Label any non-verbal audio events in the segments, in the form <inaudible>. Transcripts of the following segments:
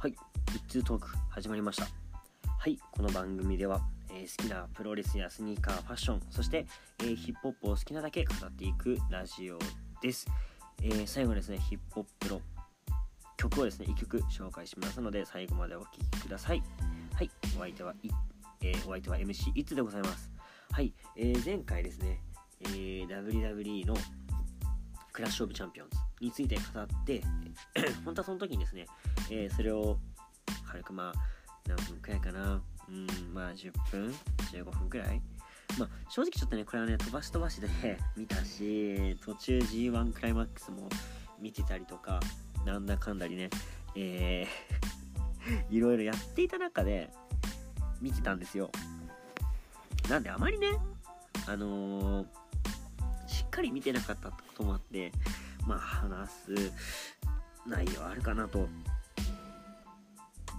はい。一通トーク始まりました。はい。この番組では、えー好きなプロレスやスニーカーファッションそして、えーヒップホップを好きなだけ語っていくラジオです、えー最後ですねヒップホップの曲をですね1曲紹介しますので最後までお聴きください。はい。お相手は、えお相手は MC いつでございます。はい、えー前回ですね、えー WWE のクラッシュオブチャンピオンズについて語って <coughs> 本当はその時にですね、えーそれを軽くまあ何分くらいかな。うんまあ10分15分くらい。まあ正直ちょっとねこれはね飛ばし飛ばしで <laughs> 見たし途中 G1 クライマックスも見てたりとかなんだかんだりねえー <laughs> いろいろやっていた中で見てたんですよ。なんであまりねあのーしっかり見てなかったこともあってまあ話す内容あるかなと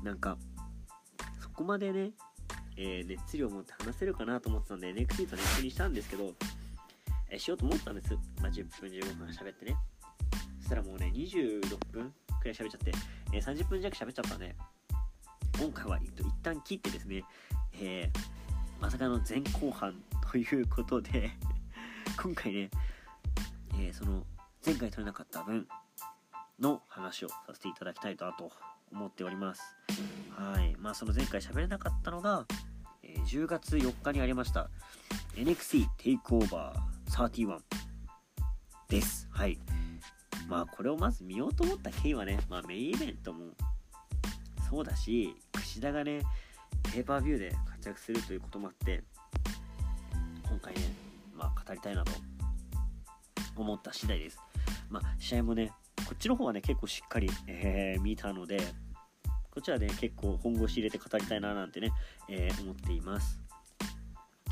なんかそこまでね、えー熱量を持って話せるかなと思ってたんで NXT とネットにしたんですけど、えーしようと思ったんです、まあ、10分15分喋ってね。そしたらもうね26分くらい喋っちゃって、えー30分弱喋っちゃったんで今回は一旦切ってですね、えまさかの前後半ということで <laughs> 今回ね、えその前回取れなかった分の話をさせていただきたいとと思っております。はい。まあその前回喋れなかったのが、えー10月4日にありました NXT テイクオーバー31です。はい。まあこれをまず見ようと思った経緯はね、まあ、メインイベントもそうだし櫛田がねペーパービューで活躍するということもあって今回ねまあ語りたいなと思った次第です。まあ試合もねこっちの方はね結構しっかり、えー見たのでこっちはね結構本腰入れて語りたいななんてね、えー思っています。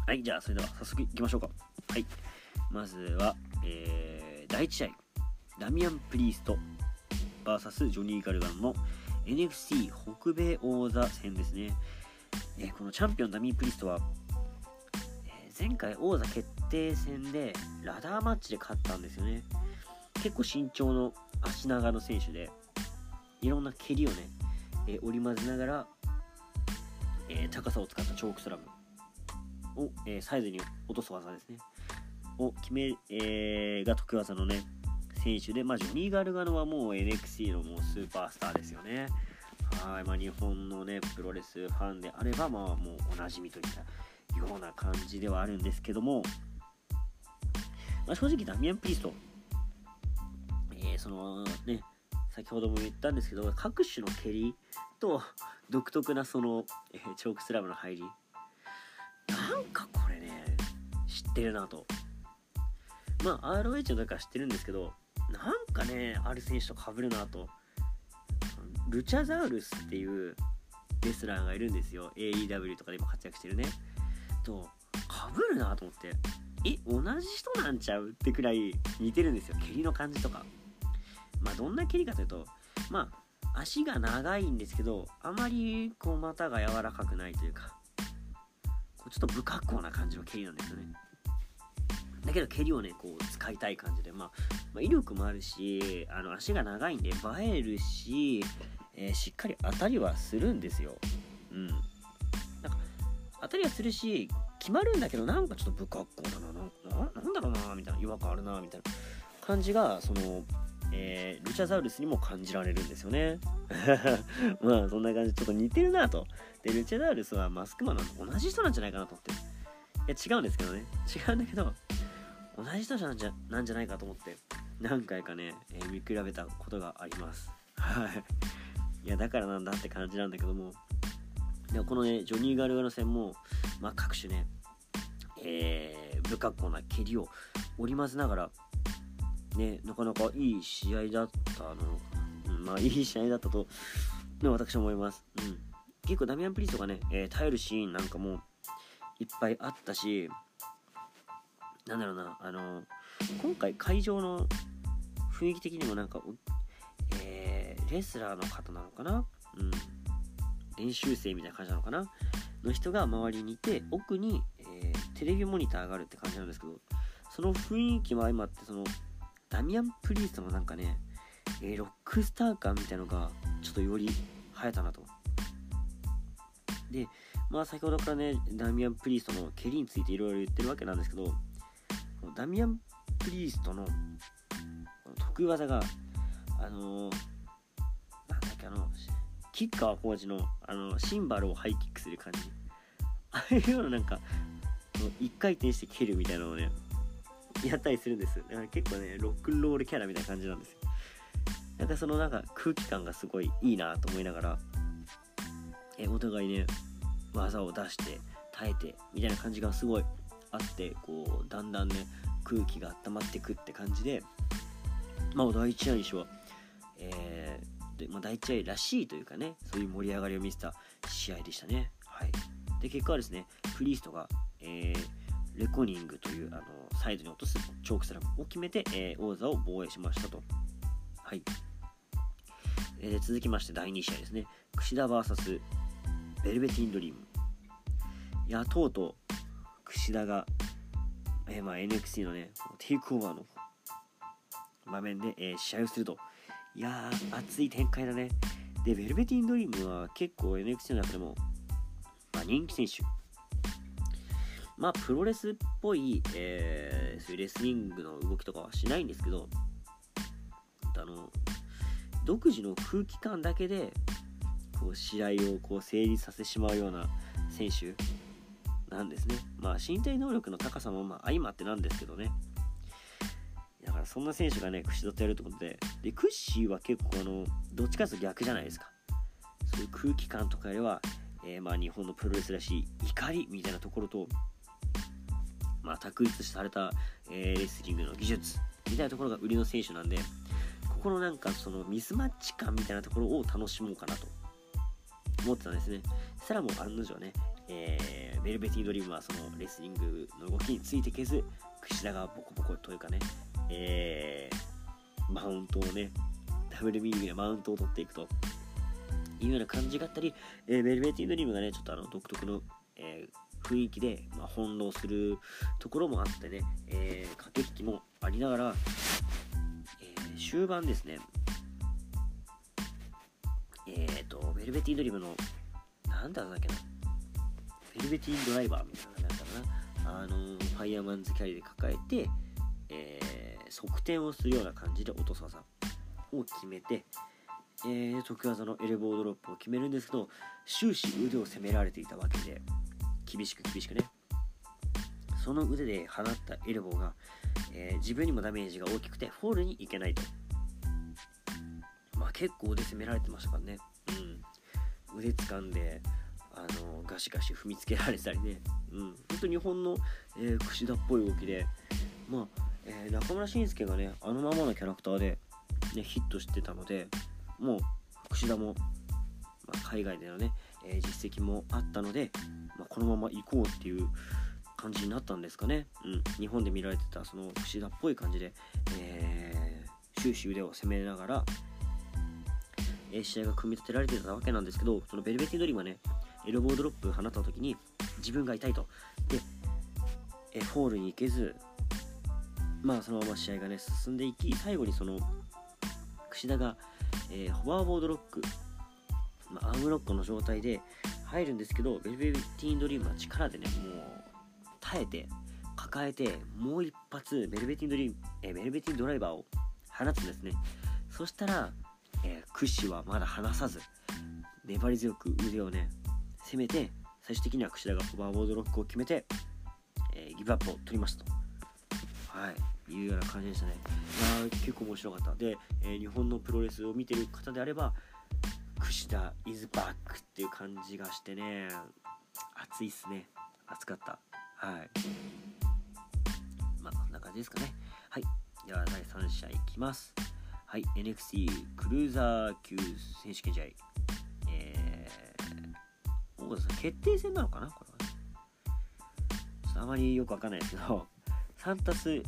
はいじゃあそれでは早速いきましょうか。はい。まずは、えー第1試合。ダミアン・プリースト VS ジョニー・ガルガンの NFC 北米王座戦ですね、えーこのチャンピオンダミー・プリーストは、えー前回王座決定戦でラダーマッチで勝ったんですよね。結構身長の足長の選手でいろんな蹴りをね、えー織り交ぜながら、えー高さを使ったチョークスラムを、えーサイズに落とす技ですね。を決め、えが得意技のね選手で、まあ、ジョニー・ガルガノはもう NXT のもうスーパースターですよね。はい、まあ、日本のねプロレスファンであれば、まあ、もうおなじみといったような感じではあるんですけども、まあ、正直ダミアン・プリストそのね先ほども言ったんですけど各種の蹴りと独特なその、えーチョークスラムの入り。なんかこれね知ってるなと。まあ ROH の時か知ってるんですけどなんかねある選手と被るなと。ルチャザウルスっていうレスラーがいるんですよ。AEW とかでも活躍してるね。と被るなと思って。え同じ人なんちゃうってくらい似てるんですよ。蹴りの感じとか。まあどんな蹴りかというとまあ足が長いんですけどあまりこう股が柔らかくないというかこうちょっと不格好な感じの蹴りなんですよね。だけど蹴りをねこう使いたい感じで、まあ、まあ威力もあるしあの足が長いんで映えるし、えーしっかり当たりはするんですよ。うん。なんか当たりはするし決まるんだけどなんかちょっと不格好だななななんだろうなみたいな違和感あるなみたいな感じがその、えールチャザウルスにも感じられるんですよね。<laughs> まあそんな感じちょっと似てるなと。でルチャザウルスはマスクマンの同じ人なんじゃないかなと思って。いや違うんですけどね。違うんだけど同じ人なんじゃなんじゃないかと思って何回かね、えー見比べたことがあります。はい。いやだからなんだって感じなんだけども。でもこのねジョニー・ガルガの戦も、まあ、各種ね、えー不格好な蹴りを織り交ぜながらねなかなかいい試合だったの、まあいい試合だったと、ね、私は思います、うん、結構ダミアン・プリストがね、えー耐えるシーンなんかもいっぱいあったしなんだろうなあの今回会場の雰囲気的にもなんか、えーレスラーの方なのかな、うん、練習生みたいな感じなのかな？の人が周りにいて奥に、えーテレビモニターがあるって感じなんですけどその雰囲気も相まってそのダミアン・プリーストのなんかね、えーロックスター感みたいのがちょっとより生えたなと。でまあ先ほどからねダミアン・プリーストの蹴りについていろいろ言ってるわけなんですけどダミアン・プリーストの得意技があのー、なんだっけあのキッカーコーチのあのシンバルをハイキックする感じ。ああいうようななんか一回転して蹴るみたいなのをねやったりするんです。だから結構ねロックンロールキャラみたいな感じなんですよ。なんかそのなんか空気感がすごいいいなと思いながらえお互いね技を出して耐えてみたいな感じがすごいあってこうだんだんね空気が温まってくって感じでまあ第一試合にしはえー、でまあ、第一試合らしいというかねそういう盛り上がりを見せた試合でしたね。はい。で結果はですねプリーストが、えー、レコニングというあのサイドに落とすチョークスラムを決めて、えー、王座を防衛しましたと。はい。えー、続きまして第2試合ですね。櫛田 VS ベルベティンドリーム。いやとうとう櫛田が、えー、まあ、NXT のねテイクオーバーの場面で、えー、試合をすると。いやー熱い展開だね。でベルベティンドリームは結構 NXT の中でも、まあ、人気選手まあプロレスっぽい、えー、そういうレスリングの動きとかはしないんですけどあの独自の空気感だけでこう試合をこう成立させてしまうような選手なんですね。まあ身体能力の高さもまあ相まってなんですけどね。だからそんな選手がね、串取ってやるってことで、で、クッシーは結構あの、どっちかというと逆じゃないですか。そういう空気感とかよりは、えー、まあ日本のプロレスらしい怒りみたいなところと、まあ卓越された、えー、レスリングの技術みたいなところが売りの選手なんで、ここのなんかそのミスマッチ感みたいなところを楽しもうかなと思ってたんですね。そしたらもう案の定ね、えー、ベルベティドリームはそのレスリングの動きについてけず、櫛田がボコボコというかね、えー、マウントをね、ダブルミーニングでマウントを取っていくというような感じがあったり、えー、ベルベティドリームがね、ちょっとあの独特の、えー、雰囲気で、まあ、翻弄するところもあってね、えー、駆け引きもありながら、えー、終盤ですね、えっ、ー、と、ベルベティドリームの、なんだっけな、ベルベティドライバーみたいな、なんかな、あの、ファイヤーマンズキャリーで抱えて、えー、側転をするような感じで落とす技を決めて、えー、得技のエルボードロップを決めるんですけど、終始腕を攻められていたわけで、厳しく厳しくね。その腕で放ったエルボーが、えー、自分にもダメージが大きくてフォールに行けないと。まあ結構腕攻められてましたからね。うん。腕掴んで、あのガシガシ踏みつけられたりね。うん。本当日本の、えー、櫛田っぽい動きで、まあ、えー、中村慎介がね、あのままのキャラクターで、ね、ヒットしてたので、もう、櫛田も、まあ、海外でのね、え、実績もあったので、まあ、このまま行こうっていう感じになったんですかね。うん。日本で見られてた、その、 KUSHIDAっぽい感じで、えー、終始腕を攻めながら、えー、試合が組み立てられてたわけなんですけど、そのベルベティーン・ドリームはね、エルボードロップ放った時に自分が痛いと。で、えー、フォールに行けず、まあそのまま試合がね、進んでいき、最後にその、櫛田が、えー、ホバーボードロック、まあ、アームロックの状態で入るんですけど、ベルベティンドリームは力でね、もう耐えて、抱えて、もう一発、ベルベティンドリーム、えー、ベルベティンドライバーを放つんですね。そしたら、えー、クッシュはまだ離さず粘り強く腕をね攻めて最終的には櫛田がホバーボードロックを決めて、えー、ギブアップを取りますと。はいいうような感じでしたね。まあ結構面白かった。で、えー、日本のプロレスを見てる方であれば櫛田 is back っていう感じがしてね。熱いっすね。熱かった。はい。まあこんな感じですかね。はい。では第3試合いきます。はい、NXT クルーザー級選手権試合。えー、大さん、決定戦なのかな？これは、ね。ちょっとあまりよくわかんないですけど、サンタス・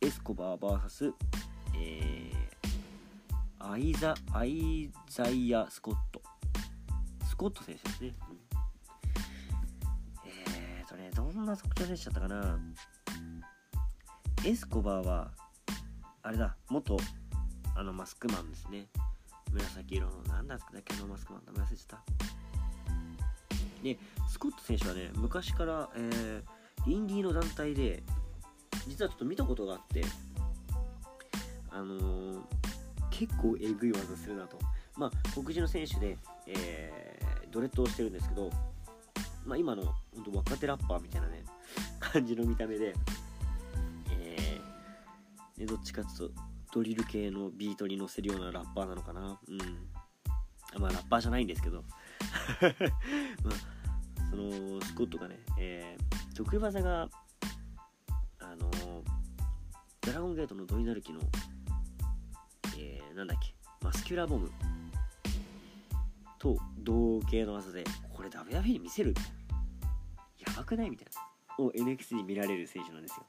エスコバー VS、えー、アイザ、アイザイア・スコット。スコット選手ですね。えーとね、どんな特徴選手だったかなエスコバーは、あれだ、元あのマスクマンですね紫色のなんだっけのマスクマン名前忘れちゃったでスコット選手はね昔から、えー、インディーの団体で実はちょっと見たことがあってあのー、結構えぐい技するなと。まあ黒人の選手で、えー、ドレッドをしてるんですけど、まあ、今の本当若手ラッパーみたいなね感じの見た目で、えー、どっちかっていうとドリル系のビートに乗せるようなラッパーなのかな。うん。まあラッパーじゃないんですけど。<laughs> まあそのスコットがね、えー、得意技があのドラゴンゲートのドイナルキの、なんだっけ？マスキュラーボム。と同型の技でこれ WW に見せる？やばくない？みたいな。を NXT に見られる選手なんですよ。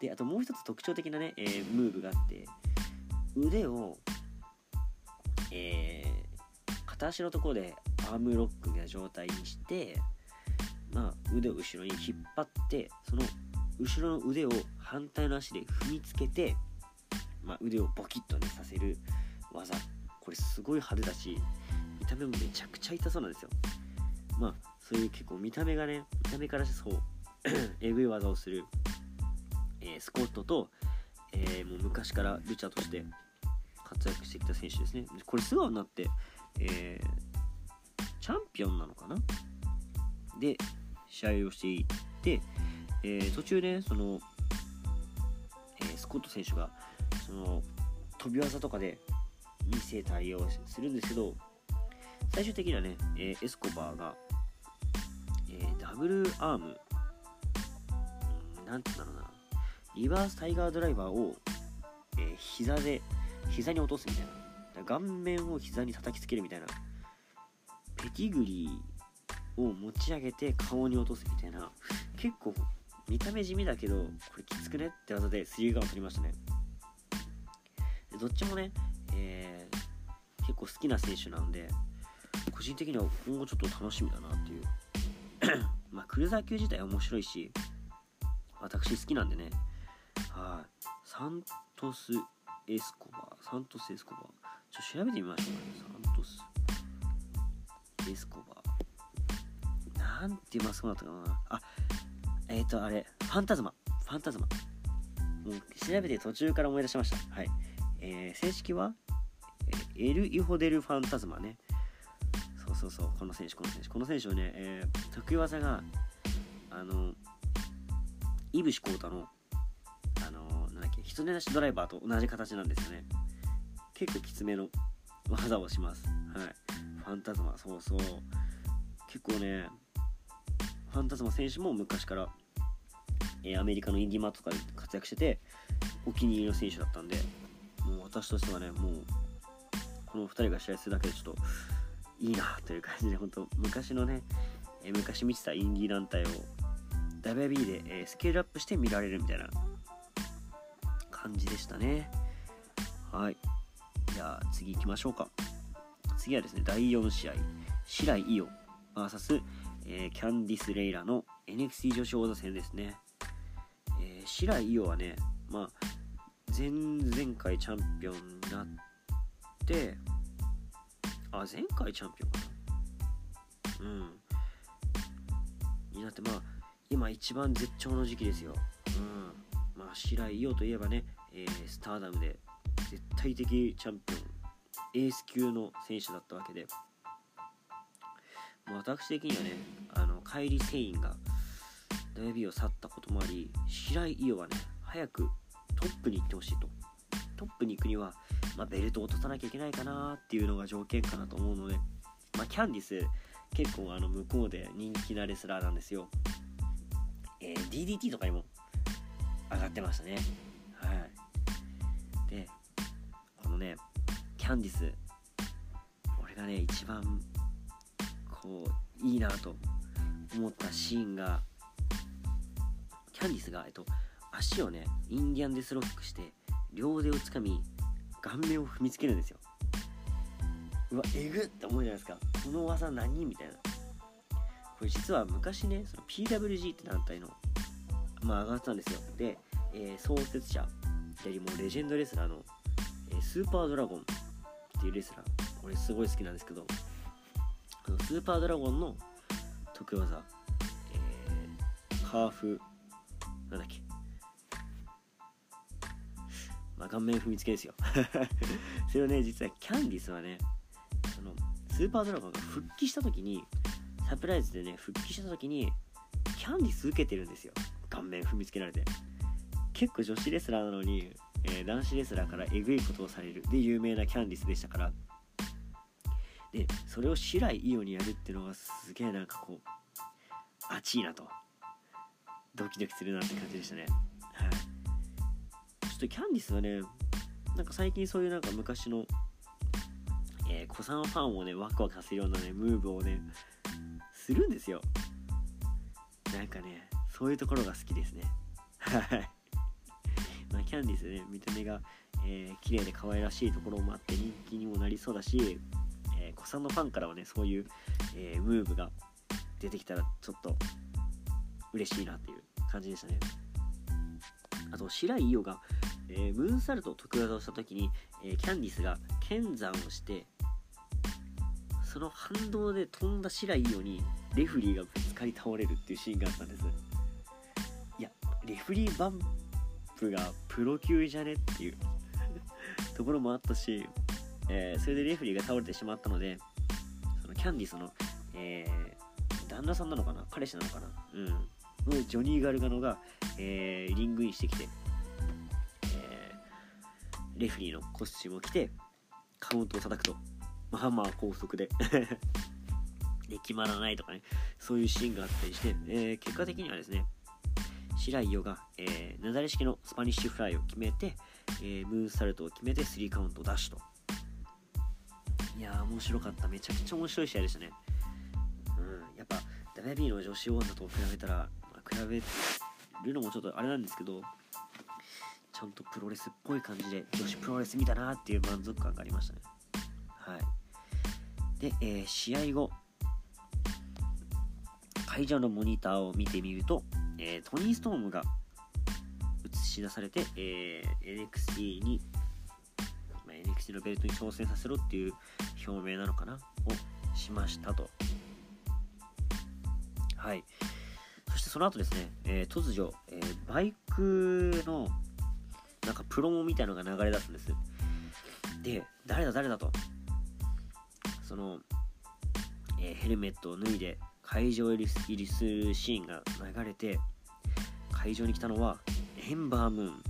であともう一つ特徴的なね、えー、ムーブがあって腕を、えー、片足のところでアームロックみたいな状態にして、まあ、腕を後ろに引っ張ってその後ろの腕を反対の足で踏みつけて、まあ、腕をボキッとねさせる技。これすごい派手だし見た目もめちゃくちゃ痛そうなんですよ。まあそういう結構見た目がね見た目からしてそう <clears throat> えぐい技をするえー、スコットと、えー、もう昔からルチャーとして活躍してきた選手ですね。これ素顔になって、えー、チャンピオンなのかな？で、試合をしていって、え、途中ね、その、え、スコット選手が、その、飛び技とかで見せたりをするんですけど、最終的にはね、えー、エスコバーが、えー、ダブルアーム、なんて言うんだろうな、リバースタイガードライバーを、えー、膝で、膝に落とすみたいな。顔面を膝に叩きつけるみたいな。ペティグリーを持ち上げて顔に落とすみたいな。結構見た目地味だけど、これきつくねって技でスリーガンを取りましたね。でどっちもね、えー、結構好きな選手なんで、個人的には今後ちょっと楽しみだなっていう。<coughs> まあ、クルーザー級自体面白いし、私好きなんでね、はい。サントス・エスコバー。サントス・エスコバー。ちょっと調べてみましょう。サントス・エスコバー。なんて言いますかったかな。あ、えっ、ー、と、あれ、ファンタズマ。ファンタズマ。もう調べて途中から思い出しました。はい。えー、正式は、エル・イホデル・ファンタズマね。そうそうそう、この選手、この選手。この選手はね、えー、得意技が、あの、イブシコータの狐なしドライバーと同じ形なんですよね。結構きつめの技をします。はい。ファンタズマ。そうそう。結構ねファンタズマ選手も昔から、えー、アメリカのインディマとかで活躍しててお気に入りの選手だったんで私としてはねもうこの2人が試合するだけでちょっといいなという感じで本当昔のね、え、昔見てたインディー団体を WB で、え、スケールアップして見られるみたいな感じでしたね。はい。じゃあ次行きましょうか。次はですね、第4試合、白井伊代 VS、えー、キャンディス・レイラの NXT 女子王座戦ですね。えー、白井伊代はね、まあ、前々回チャンピオンになって、あ、前回チャンピオンかな。うん。になって、まあ、今一番絶頂の時期ですよ。うん。まあ、白井伊代といえばね、えー、スターダムで絶対的チャンピオンエース級の選手だったわけでもう私的にはねあのカイリ・セインが WB を去ったこともあり白井伊代はね早くトップに行ってほしいと。トップに行くには、まあ、ベルトを落とさなきゃいけないかなっていうのが条件かなと思うので、まあ、キャンディス結構あの向こうで人気なレスラーなんですよ、えー、DDT とかにも上がってましたね。はい。でこのねキャンディス俺がね一番こういいなと思ったシーンがキャンディスが、えっと、足をねインディアンデスロックして両腕をつかみ顔面を踏みつけるんですよ。うわえぐって思うじゃないですか。この技何みたいな。これ実は昔ねその PWG って団体のまあ上がってたんですよ。で、えー、創設者よりもレジェンドレスラーの、えー、スーパードラゴンっていうレスラー俺すごい好きなんですけどこのスーパードラゴンの得技、えー、ハーフなんだっけあ顔面踏みつけですよ。<laughs> それをね実はキャンディスはねそのスーパードラゴンが復帰した時にサプライズでね復帰した時にキャンディス受けてるんですよ。顔面踏みつけられて。結構女子レスラーなのに、えー、男子レスラーからえぐいことをされる。で有名なキャンディスでしたから。でそれを白井伊代にやるっていうのがすげえなんかこう熱いなと。ドキドキするなって感じでしたね。はい。ょっとキャンディスはねなんか最近そういうなんか昔のえー、子さんファンをねワクワクさせるようなねムーブをねするんですよ。なんかねそういうところが好きですね。はい。<laughs> まあキャンディスね見た目が、えー、綺麗で可愛らしいところもあって人気にもなりそうだし、えー、子さんのファンからはねそういう、えー、ムーブが出てきたらちょっと嬉しいなっていう感じでしたね。あと白井伊代が、えー、ムーンサルトを得技をした時に、えー、キャンディスが剣山をしてその反動で飛んだ白井伊代にレフリーがぶつかり倒れるっていうシーンがあったんです。いやレフリーバンプがプロ級じゃねっていう <laughs> ところもあったし、えー、それでレフリーが倒れてしまったのでそのキャンディスの、えー、旦那さんなのかな彼氏なのかなうん。ジョニー・ガルガノが、えー、リングインしてきて、えー、レフリーのコスチュームを着てカウントを叩くとまあまあ高速で <laughs> で決まらないとかねそういうシーンがあったりして、えー、結果的にはですね紫雷イオが、えー、なだれ式のスパニッシュフライを決めて、えー、ムーンサルトを決めて3カウントダッシュと。いやー面白かった。めちゃくちゃ面白い試合でしたね。うん。やっぱ WB の女子王座と比べたら、比べるのもちょっとあれなんですけどちゃんとプロレスっぽい感じで女子プロレス見たなっていう満足感がありましたね。はい。で、えー、試合後会場のモニターを見てみると、えー、トニー・ストームが映し出されて、えー、NXT に、まあ、NXT のベルトに挑戦させろっていう表明なのかなをしましたと。はい。してその後ですね、えー、突如、えー、バイクのなんかプロモみたいのが流れ出すんです。で誰だ誰だと。その、えー、ヘルメットを脱いで会場入りするシーンが流れて会場に来たのはエンバームーン、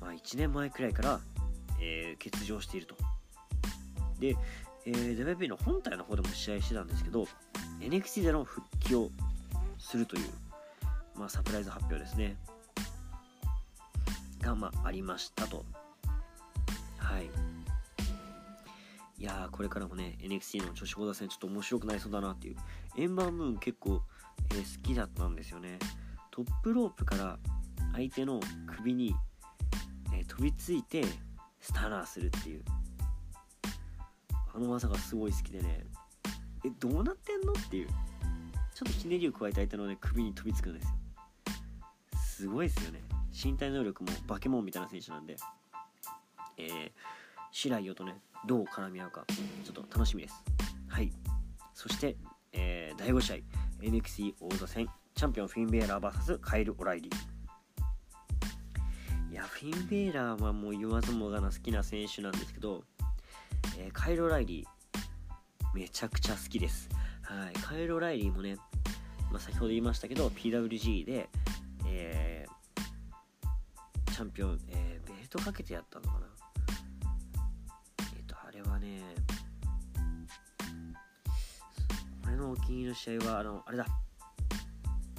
まあ、1年前くらいから、えー、欠場していると。で、えー、WB の本体の方でも試合してたんですけど NXT での復帰をするという、まあ、サプライズ発表ですね。が、まあ、ありましたと。はい。いやーこれからもね NXT の女子講座戦ちょっと面白くなりそうだなっていう。エンバームーン結構、えー、好きだったんですよね。トップロープから相手の首に、えー、飛びついてスターナーするっていう。あの技がすごい好きでね。えどうなってんのっていう。ちょっとひねりを加えた相手のね首に飛びつくんですよ。すごいですよね。身体能力も化け物みたいな選手なんで。えー、白井よとねどう絡み合うかちょっと楽しみです。はい。そして、えー、第5試合 NXT 王座戦チャンピオンフィンベーラー VS カイル・オライリー。いやフィンベーラーはもう言わずもがな好きな選手なんですけど、えー、カイル・オライリーめちゃくちゃ好きです。はい。カイル・オライリーもね、まあ、先ほど言いましたけど PWG で、えー、チャンピオン、えー、ベルトかけてやったのかな。えっと、あれはね俺のお気に入りの試合はあのあれだ。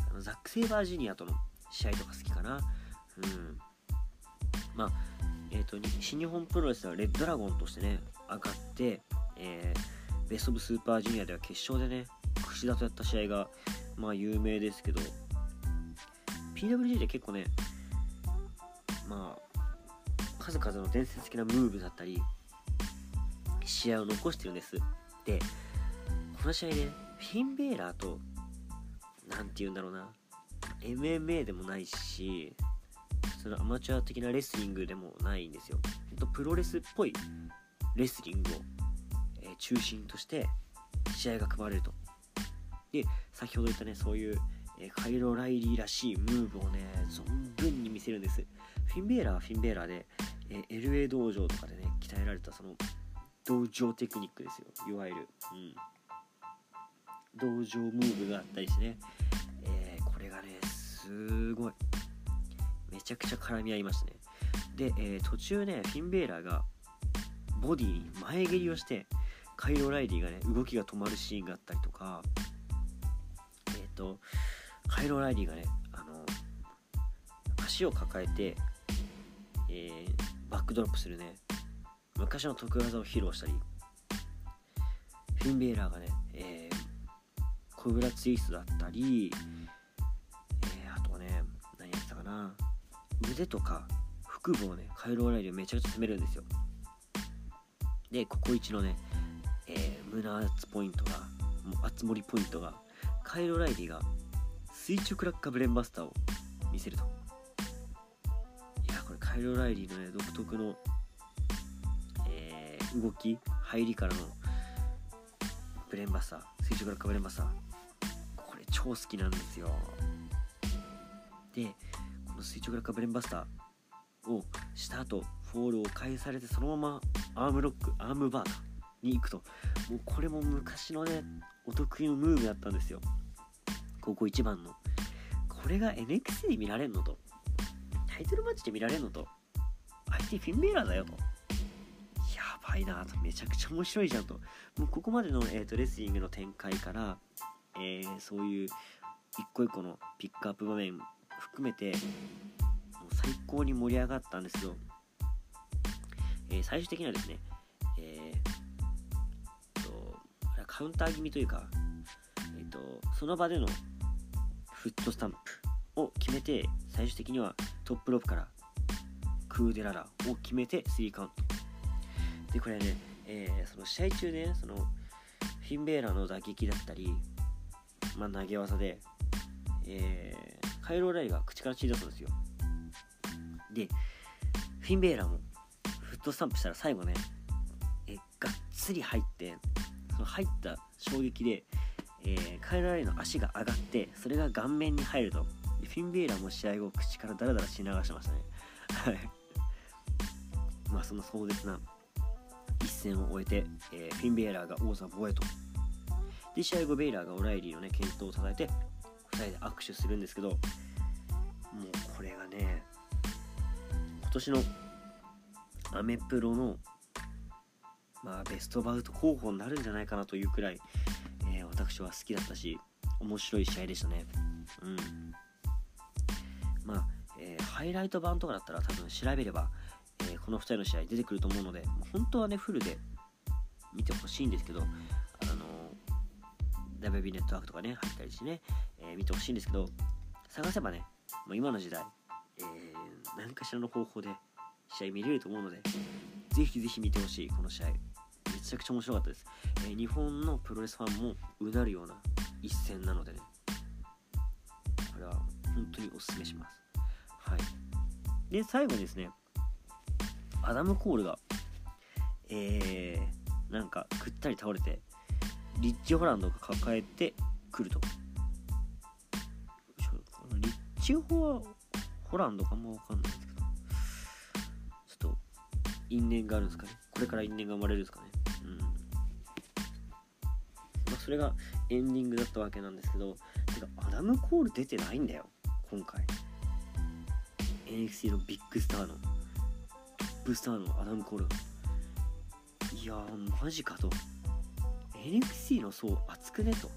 あのザック・セイバージュニアとの試合とか好きかな。うん。まあえっ、ー、と新日本プロレスではレッドラゴンとしてね上がって、えー、ベスト・オブ・スーパージュニアでは決勝でね串田とやった試合がまあ有名ですけど PWG で結構ねまあ数々の伝説的なムーブだったり試合を残してるんですでこの試合ねフィンベーラーと何て言うんだろうな MMA でもないしそのアマチュア的なレスリングでもないんですよ。とプロレスっぽいレスリングを、えー中心として試合が組まれるとで先ほど言ったねそういう、カイロ・ライリーらしいムーブをね存分に見せるんです。フィンベーラーはフィンベーラーで、え LA 道場とかでね鍛えられたその道場テクニックですよ。いわゆる、うん、道場ムーブがあったりしてね、えーこれがねすごい。めちゃくちゃ絡み合いましたね。で、えー途中ねフィンベーラーがボディに前蹴りをしてカイロ・ライリーがね動きが止まるシーンがあったりとか。っ、とカイロ・ライリーがねあの足を抱えて、えーバックドロップするね昔の得意技を披露したりフィンベーラーがね、えーコブラツイストだったり、えーあとはね何やってたかな腕とか腹部をねカイロ・ライリーめちゃくちゃ攻めるんですよ。でここ一のね、えー胸圧ポイントがもう熱盛ポイントがカイロ・ライリーが垂直落下ブレンバスターを見せると。いやこれカイロ・ライリーのね独特の、えー動き入りからのブレンバスター垂直落下ブレンバスター。これ超好きなんですよ。でこの垂直落下ブレンバスターをした後フォールを返されてそのままアームロックアームバーかに行くと。もうこれも昔のねお得意のムーブだったんですよ。高校一番の。これが NXT で見られんのと。タイトルマッチで見られんのと。相手フィン・ベイラーだよと。やばいなと。めちゃくちゃ面白いじゃんと。もうここまでの、えー、とレスリングの展開から、えーそういう一個一個のピックアップ場面含めてもう最高に盛り上がったんですけど、えー最終的にはですね、えーカウンター気味というか、えー、とその場でのフットスタンプを決めて最終的にはトップロープからクーデララを決めて3カウント。でこれね、えーその試合中ねそのフィンベーラーの打撃だったり、まあ、投げ技で、えーカイロー・ライが口から血出すんですよ。でフィンベーラーもフットスタンプしたら最後ねえがっつり入っての入った衝撃で、えーカイロ・ライの足が上がってそれが顔面に入るとフィンベーラも試合後口からダラダラし流してましたね。はい。<laughs> まあその壮絶な一戦を終えて、えーフィンベーラーが王座防衛と。で試合後ベイラーがオライリーのね健闘をたたえて2人で握手するんですけどもうこれがね今年のアメプロのまあベストバウト候補になるんじゃないかなというくらい、えー私は好きだったし面白い試合でしたね。うん。まあ、えーハイライト版とかだったら多分調べれば、えーこの2人の試合出てくると思うので本当はねフルで見てほしいんですけどあの WB ネットワークとかね入ったりしてね、え見てほしいんですけど探せばねもう今の時代、え何かしらの方法で試合見れると思うのでぜひぜひ見てほしいこの試合。めちゃくちゃ面白かったです、えー日本のプロレスファンもうなるような一戦なのでね。これは本当におすすめします。はい。で最後にですねアダム・コールがえー、なんかぐったり倒れてリッジ・ホランドが抱えてくると。リッジ・ホはホランドかもわかんないですけど。ちょっと因縁があるんですかね。これから因縁が生まれるんですかね。それがエンディングだったわけなんですけどてかアダム・コール出てないんだよ今回。NXT のビッグスターのトップスターのアダム・コール。いやーマジかと。NXT の層厚くねと。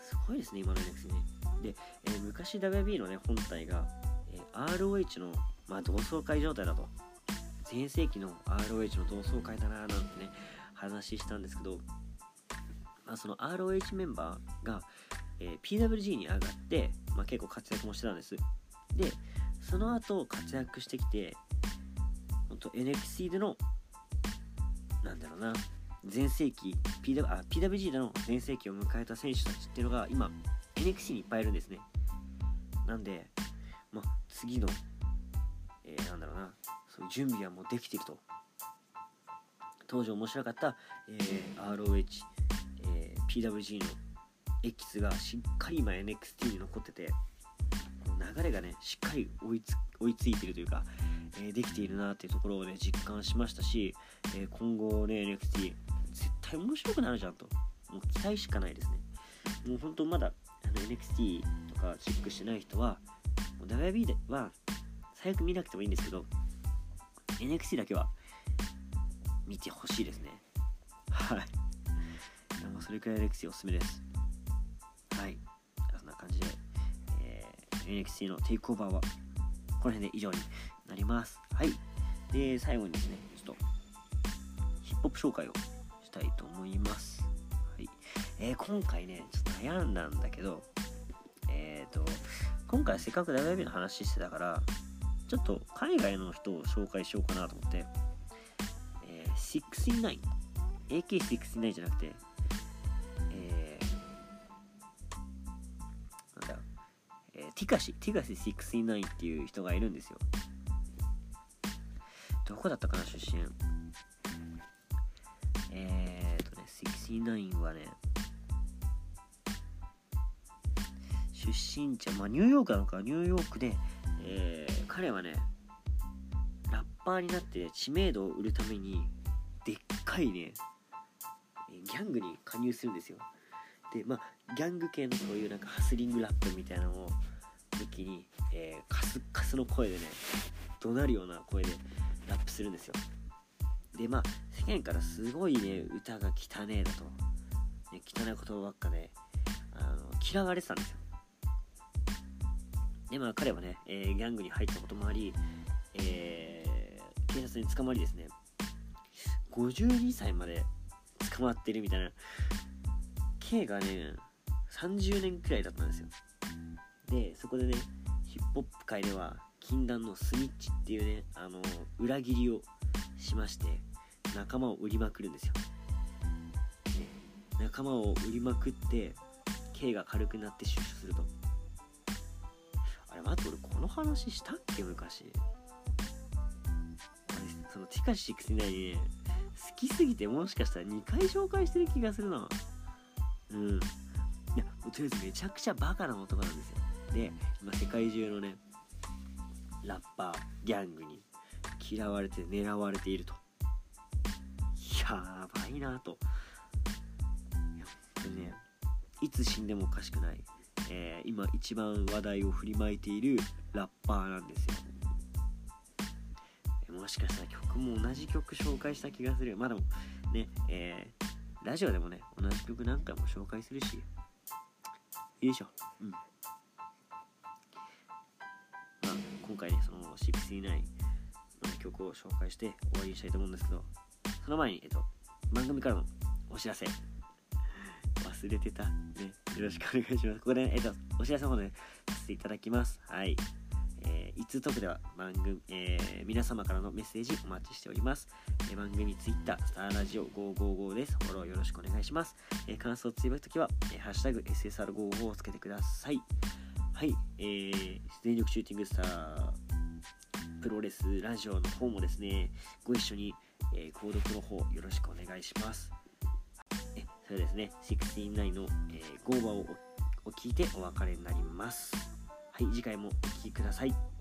すごいですね今の NXT ね。で、えー昔 WB のね本体が、えー ROH の、まあ、同窓会状態だと。全盛期の ROH の同窓会だなーなんてね話したんですけど、まあ、その ROH メンバーが、えー PWG に上がって、まあ、結構活躍もしてたんです。でその後活躍してきて本当 NXT でのなんだろうな全盛期 PW あ PWG での全盛期を迎えた選手たちっていうのが今 NXT にいっぱいいるんですね。なんで、まあ、次の、えーなんだろうなそういう準備はもうできていると。当時面白かった、えー、ROH、PWG のエキスがしっかり今 NXT に残ってて流れがねしっかり追いつ追いついてるというか、えー、できているなっていうところをね実感しましたし、えー、今後ね NXT 絶対面白くなるじゃんと。もう期待しかないですね。もう本当まだあの NXT とかチェックしてない人は WB では最悪見なくてもいいんですけど NXT だけは見てほしいですね。はい。それくらい NXT おすすめです。はい。そんな感じで、えー、NXT のテイクオーバーはこの辺で以上になります。はい。で最後にですねちょっとヒップホップ紹介をしたいと思います。はい。えー、今回ねちょっと悩んだんだけどえっ、ー、と今回せっかく WB の話してたからちょっと海外の人を紹介しようかなと思って、えー、69 AK69 じゃなくてティカシティカシ69っていう人がいるんですよ。どこだったかな出身。えー、っとね69はね出身地は、まあ、ニューヨークなのかニューヨークで、えー、彼はねラッパーになって知名度を売るためにでっかいねギャングに加入するんですよ。でまあギャング系のそういうなんかハスリングラップみたいなのを武器に、えー、カスカスの声でね怒鳴るような声でラップするんですよ。でまあ世間からすごいね歌が汚ねえだと、ね、汚い言葉ばっかであの嫌われてたんですよ。でまあ彼はね、えー、ギャングに入ったこともあり、えー、警察に捕まりですね。52歳まで捕まってるみたいな。刑がね30年くらいだったんですよ。でそこでねヒップホップ界では禁断のスニッチっていうねあの裏切りをしまして仲間を売りまくるんですよ、ね、仲間を売りまくって刑が軽くなって出所すると。あれ待って俺この話したっけ？昔。俺そのティカシ69ね好きすぎてもしかしたら2回紹介してる気がするなうん。いやとりあえずめちゃくちゃバカな男なんですよ。で今世界中のねラッパーギャングに嫌われて狙われていると。やばいなと。や本当にねいつ死んでもおかしくない。えー、今一番話題を振りまいているラッパーなんですよ。もしかしたら曲も同じ曲紹介した気がする。まあでもねえー、ラジオでもね同じ曲何回も紹介するし。いいしょ。うん。今回ねその69の曲を紹介して終わりにしたいと思うんですけどその前にえっと番組からのお知らせ忘れてた。ね。よろしくお願いします。ここで、えっと、お知らせの方で、ね、させていただきます。はい。えー、いつトークでは番組、えー、皆様からのメッセージお待ちしております。えー、番組ツイッター、スターラジオ555です。フォローよろしくお願いします。えー、感想をつぶやくときは、えー、ハッシュタグ SSR55 をつけてください。はい。えー、全力シューティングスター、プロレスラジオの方もですね、ご一緒に、えー、購読の方よろしくお願いします。それですね、69の、えー、ゴーバをお聞いてお別れになります。はい、次回もお聴きください。